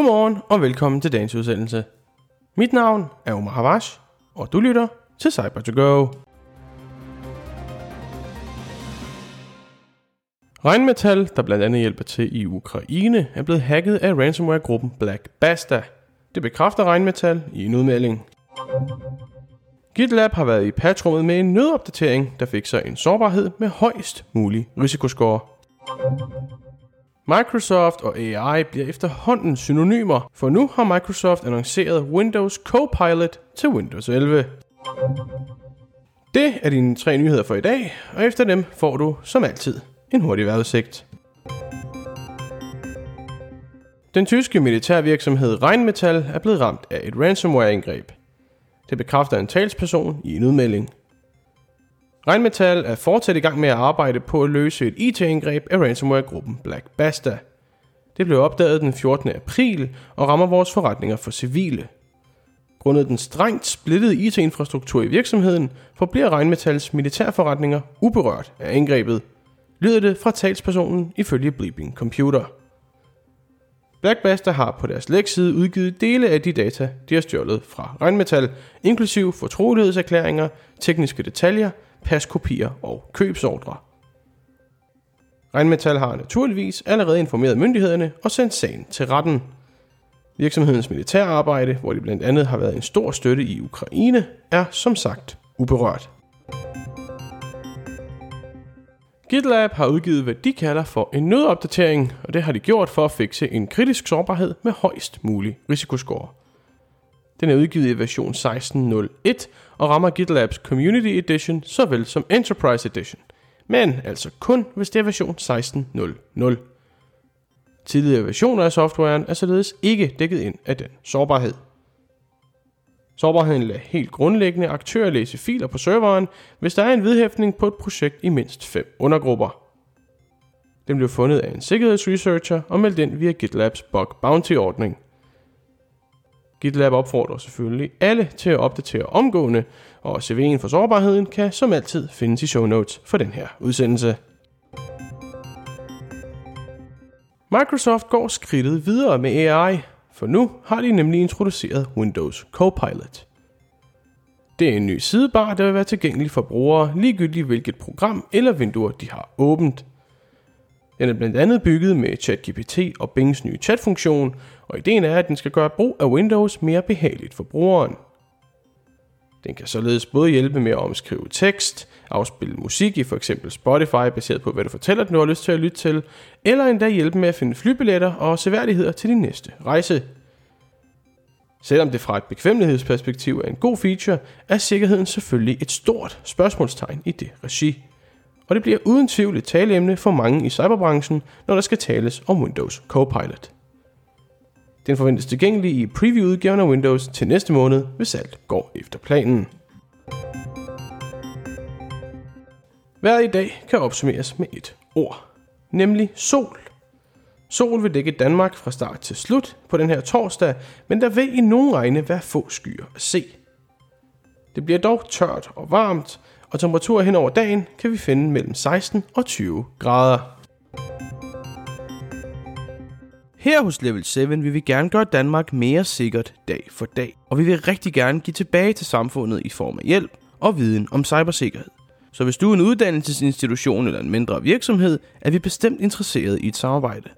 Godmorgen og velkommen til dagens udsendelse. Mit navn er Omar Havash, og du lytter til cyber to go Regnmetal, der blandt andet hjælper til i Ukraine, er blevet hacket af ransomware-gruppen Black Basta. Det bekræfter Regnmetal i en udmelding. GitLab har været i patchrummet med en nødopdatering, der fik sig en sårbarhed med højst mulig risikoscore. Microsoft og AI bliver efterhånden synonymer, for nu har Microsoft annonceret Windows Copilot til Windows 11. Det er dine tre nyheder for i dag, og efter dem får du, som altid, en hurtig vejrudsigt. Den tyske militærvirksomhed Rheinmetall er blevet ramt af et ransomware-angreb. Det bekræfter en talsperson i en udmelding. Rheinmetall er fortsat i gang med at arbejde på at løse et IT-angreb af ransomware-gruppen Black Basta. Det blev opdaget den 14. april og rammer vores forretninger for civile. Grundet den strengt splittede IT-infrastruktur i virksomheden, forbliver Rheinmetalls militærforretninger uberørt af angrebet, lyder det fra talspersonen ifølge Bleeping Computer. Blackbuster har på deres lækside udgivet dele af de data, de har stjålet fra Rheinmetall, inklusiv fortrolighedserklæringer, tekniske detaljer, paskopier og købsordre. Rheinmetall har naturligvis allerede informeret myndighederne og sendt sagen til retten. Virksomhedens militærarbejde, hvor de blandt andet har været en stor støtte i Ukraine, er som sagt uberørt. GitLab har udgivet, hvad de kalder for en nødopdatering, og det har de gjort for at fikse en kritisk sårbarhed med højst mulig risikoscore. Den er udgivet i version 16.01 og rammer GitLabs Community Edition såvel som Enterprise Edition, men altså kun hvis det er version 16.00. Tidligere versioner af softwaren er således ikke dækket ind af den sårbarhed. Sårbarheden lader helt grundlæggende aktører læse filer på serveren, hvis der er en vedhæftning på et projekt i mindst fem undergrupper. Den blev fundet af en sikkerhedsresearcher og meldt ind via GitLabs Bug Bounty-ordning. GitLab opfordrer selvfølgelig alle til at opdatere omgående, og CV'en for sårbarheden kan som altid findes i show notes for den her udsendelse. Microsoft går skridtet videre med AI, for nu har de nemlig introduceret Windows Copilot. Det er en ny sidebar, der vil være tilgængelig for brugere, ligegyldigt hvilket program eller vinduer de har åbent. Den er blandt andet bygget med ChatGPT og Bings nye chatfunktion, og ideen er, at den skal gøre brug af Windows mere behageligt for brugeren. Den kan således både hjælpe med at omskrive tekst, afspille musik i f.eks. Spotify baseret på, hvad du fortæller, den du har lyst til at lytte til, eller endda hjælpe med at finde flybilletter og seværdigheder til din næste rejse. Selvom det fra et bekvemmelighedsperspektiv er en god feature, er sikkerheden selvfølgelig et stort spørgsmålstegn i det regi. Og det bliver uden tvivl et taleemne for mange i cyberbranchen, når der skal tales om Windows Copilot. Den forventes tilgængelig i preview-udgaven af Windows til næste måned, hvis alt går efter planen. Hver i dag kan opsummeres med et ord, nemlig sol. Sol vil dække Danmark fra start til slut på den her torsdag, men der vil i nogle egne være få skyer at se. Det bliver dog tørt og varmt, og temperaturer hen over dagen kan vi finde mellem 16 og 20 grader. Her hos Level 7 vil vi gerne gøre Danmark mere sikkert dag for dag, og vi vil rigtig gerne give tilbage til samfundet i form af hjælp og viden om cybersikkerhed. Så hvis du er en uddannelsesinstitution eller en mindre virksomhed, er vi bestemt interesseret i et samarbejde.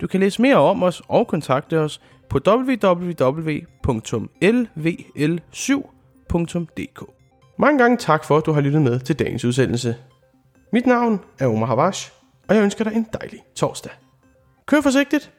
Du kan læse mere om os og kontakte os på www.lvl7.dk. Mange gange tak for, at du har lyttet med til dagens udsendelse. Mit navn er Omar Havash, og jeg ønsker dig en dejlig torsdag. Kør forsigtigt!